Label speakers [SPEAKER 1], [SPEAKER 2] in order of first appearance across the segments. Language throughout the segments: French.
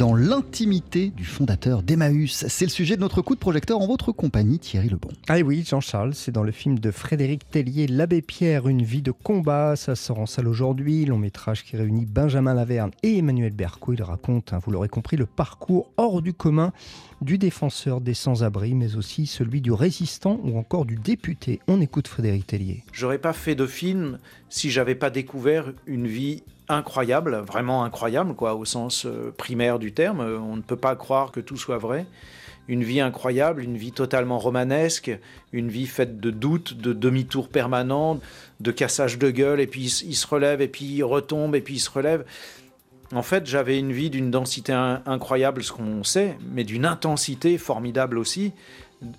[SPEAKER 1] dans l'intimité du fondateur d'Emmaüs. C'est le sujet de notre coup de projecteur en votre compagnie, Thierry Lebon.
[SPEAKER 2] Ah oui, Jean-Charles, c'est dans le film de Frédéric Tellier, L'Abbé Pierre, une vie de combat. Ça sort en salle aujourd'hui. Long métrage qui réunit Benjamin Laverne et Emmanuel Berco. Il raconte, hein, vous l'aurez compris, le parcours hors du commun du défenseur des sans-abri, mais aussi celui du résistant ou encore du député. On écoute Frédéric Tellier.
[SPEAKER 3] J'aurais pas fait de film si j'avais pas découvert une vie incroyable, vraiment incroyable, quoi, au sens euh, primaire du terme. On ne peut pas croire que tout soit vrai. Une vie incroyable, une vie totalement romanesque, une vie faite de doutes, de demi-tours permanents, de cassage de gueule, et puis il se relève, et puis il retombe, et puis il se relève. En fait, j'avais une vie d'une densité incroyable, ce qu'on sait, mais d'une intensité formidable aussi.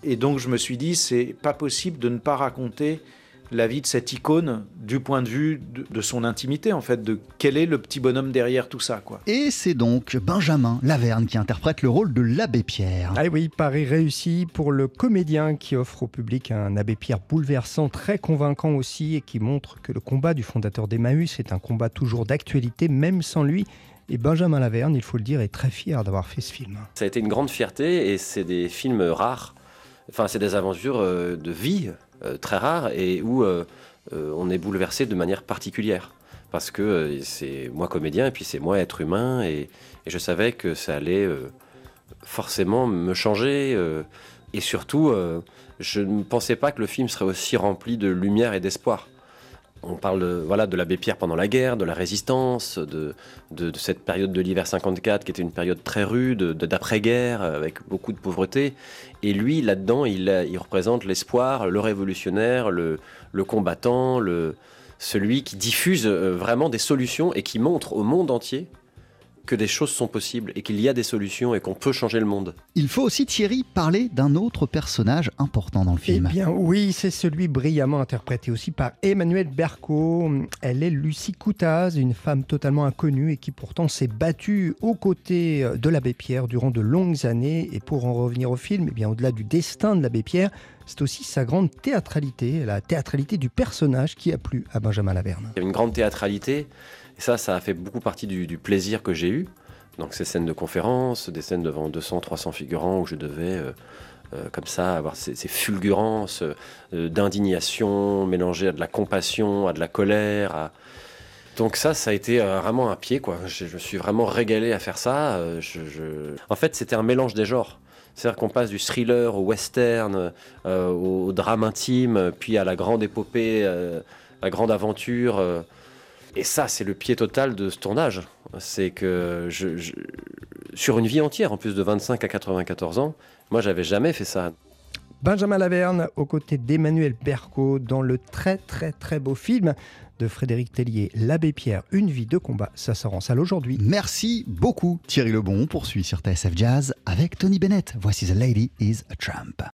[SPEAKER 3] Et donc je me suis dit, c'est pas possible de ne pas raconter la vie de cette icône du point de vue de, son intimité, en fait, de quel est le petit bonhomme derrière tout ça. quoi.
[SPEAKER 1] Et c'est donc Benjamin Laverne qui interprète le rôle de l'abbé Pierre.
[SPEAKER 2] Ah oui, Paris réussi pour le comédien qui offre au public un abbé Pierre bouleversant, très convaincant aussi, et qui montre que le combat du fondateur d'Emmaüs est un combat toujours d'actualité, même sans lui. Et Benjamin Laverne, il faut le dire, est très fier d'avoir fait ce film.
[SPEAKER 4] Ça a été une grande fierté et c'est des films rares. Enfin, c'est des aventures euh, de vie euh, très rare et où euh, on est bouleversé de manière particulière. Parce que c'est moi comédien et puis c'est moi être humain et, je savais que ça allait forcément me changer. et surtout, je ne pensais pas que le film serait aussi rempli de lumière et d'espoir. On parle de, l'abbé Pierre pendant la guerre, de la résistance, de, cette période de l'hiver 54 qui était une période très rude, d'après-guerre, avec beaucoup de pauvreté. Et lui, là-dedans, il, représente l'espoir, le révolutionnaire, le, combattant, celui qui diffuse euh, vraiment des solutions et qui montre au monde entier que des choses sont possibles et qu'il y a des solutions et qu'on peut changer le monde.
[SPEAKER 1] Il faut aussi, Thierry, parler d'un autre personnage important dans le film.
[SPEAKER 2] Eh bien oui, c'est celui brillamment interprété aussi par Emmanuel Berco. Elle est Lucie Coutaz, une femme totalement inconnue et qui pourtant s'est battue aux côtés de l'abbé Pierre durant de longues années. Et pour en revenir au film, eh bien au-delà du destin de l'abbé Pierre, c'est aussi sa grande théâtralité, la théâtralité du personnage qui a plu à Benjamin Laverne.
[SPEAKER 4] Il y a une grande théâtralité ça, ça a fait beaucoup partie du, plaisir que j'ai eu. Donc ces scènes de conférence, des scènes devant 200, 300 figurants où je devais... Euh, euh, comme ça, avoir ces, fulgurances euh, d'indignation mélangées à de la compassion, à de la colère. Donc ça, ça a été vraiment un pied, quoi. Je, me suis vraiment régalé à faire ça. En fait, c'était un mélange des genres. C'est-à-dire qu'on passe du thriller au western, au, drame intime, puis à la grande épopée, la grande aventure. Et ça, c'est le pied total de ce tournage. C'est que je, sur une vie entière, en plus de 25 à 94 ans, moi, j'avais jamais fait ça.
[SPEAKER 2] Benjamin Laverne aux côtés d'Emmanuel Berco dans le très très très beau film de Frédéric Tellier, L'Abbé Pierre, Une vie de combat. Ça sort en salle aujourd'hui.
[SPEAKER 1] Merci beaucoup Thierry Lebon. On poursuit sur TSF Jazz avec Tony Bennett. Voici The Lady is a Tramp.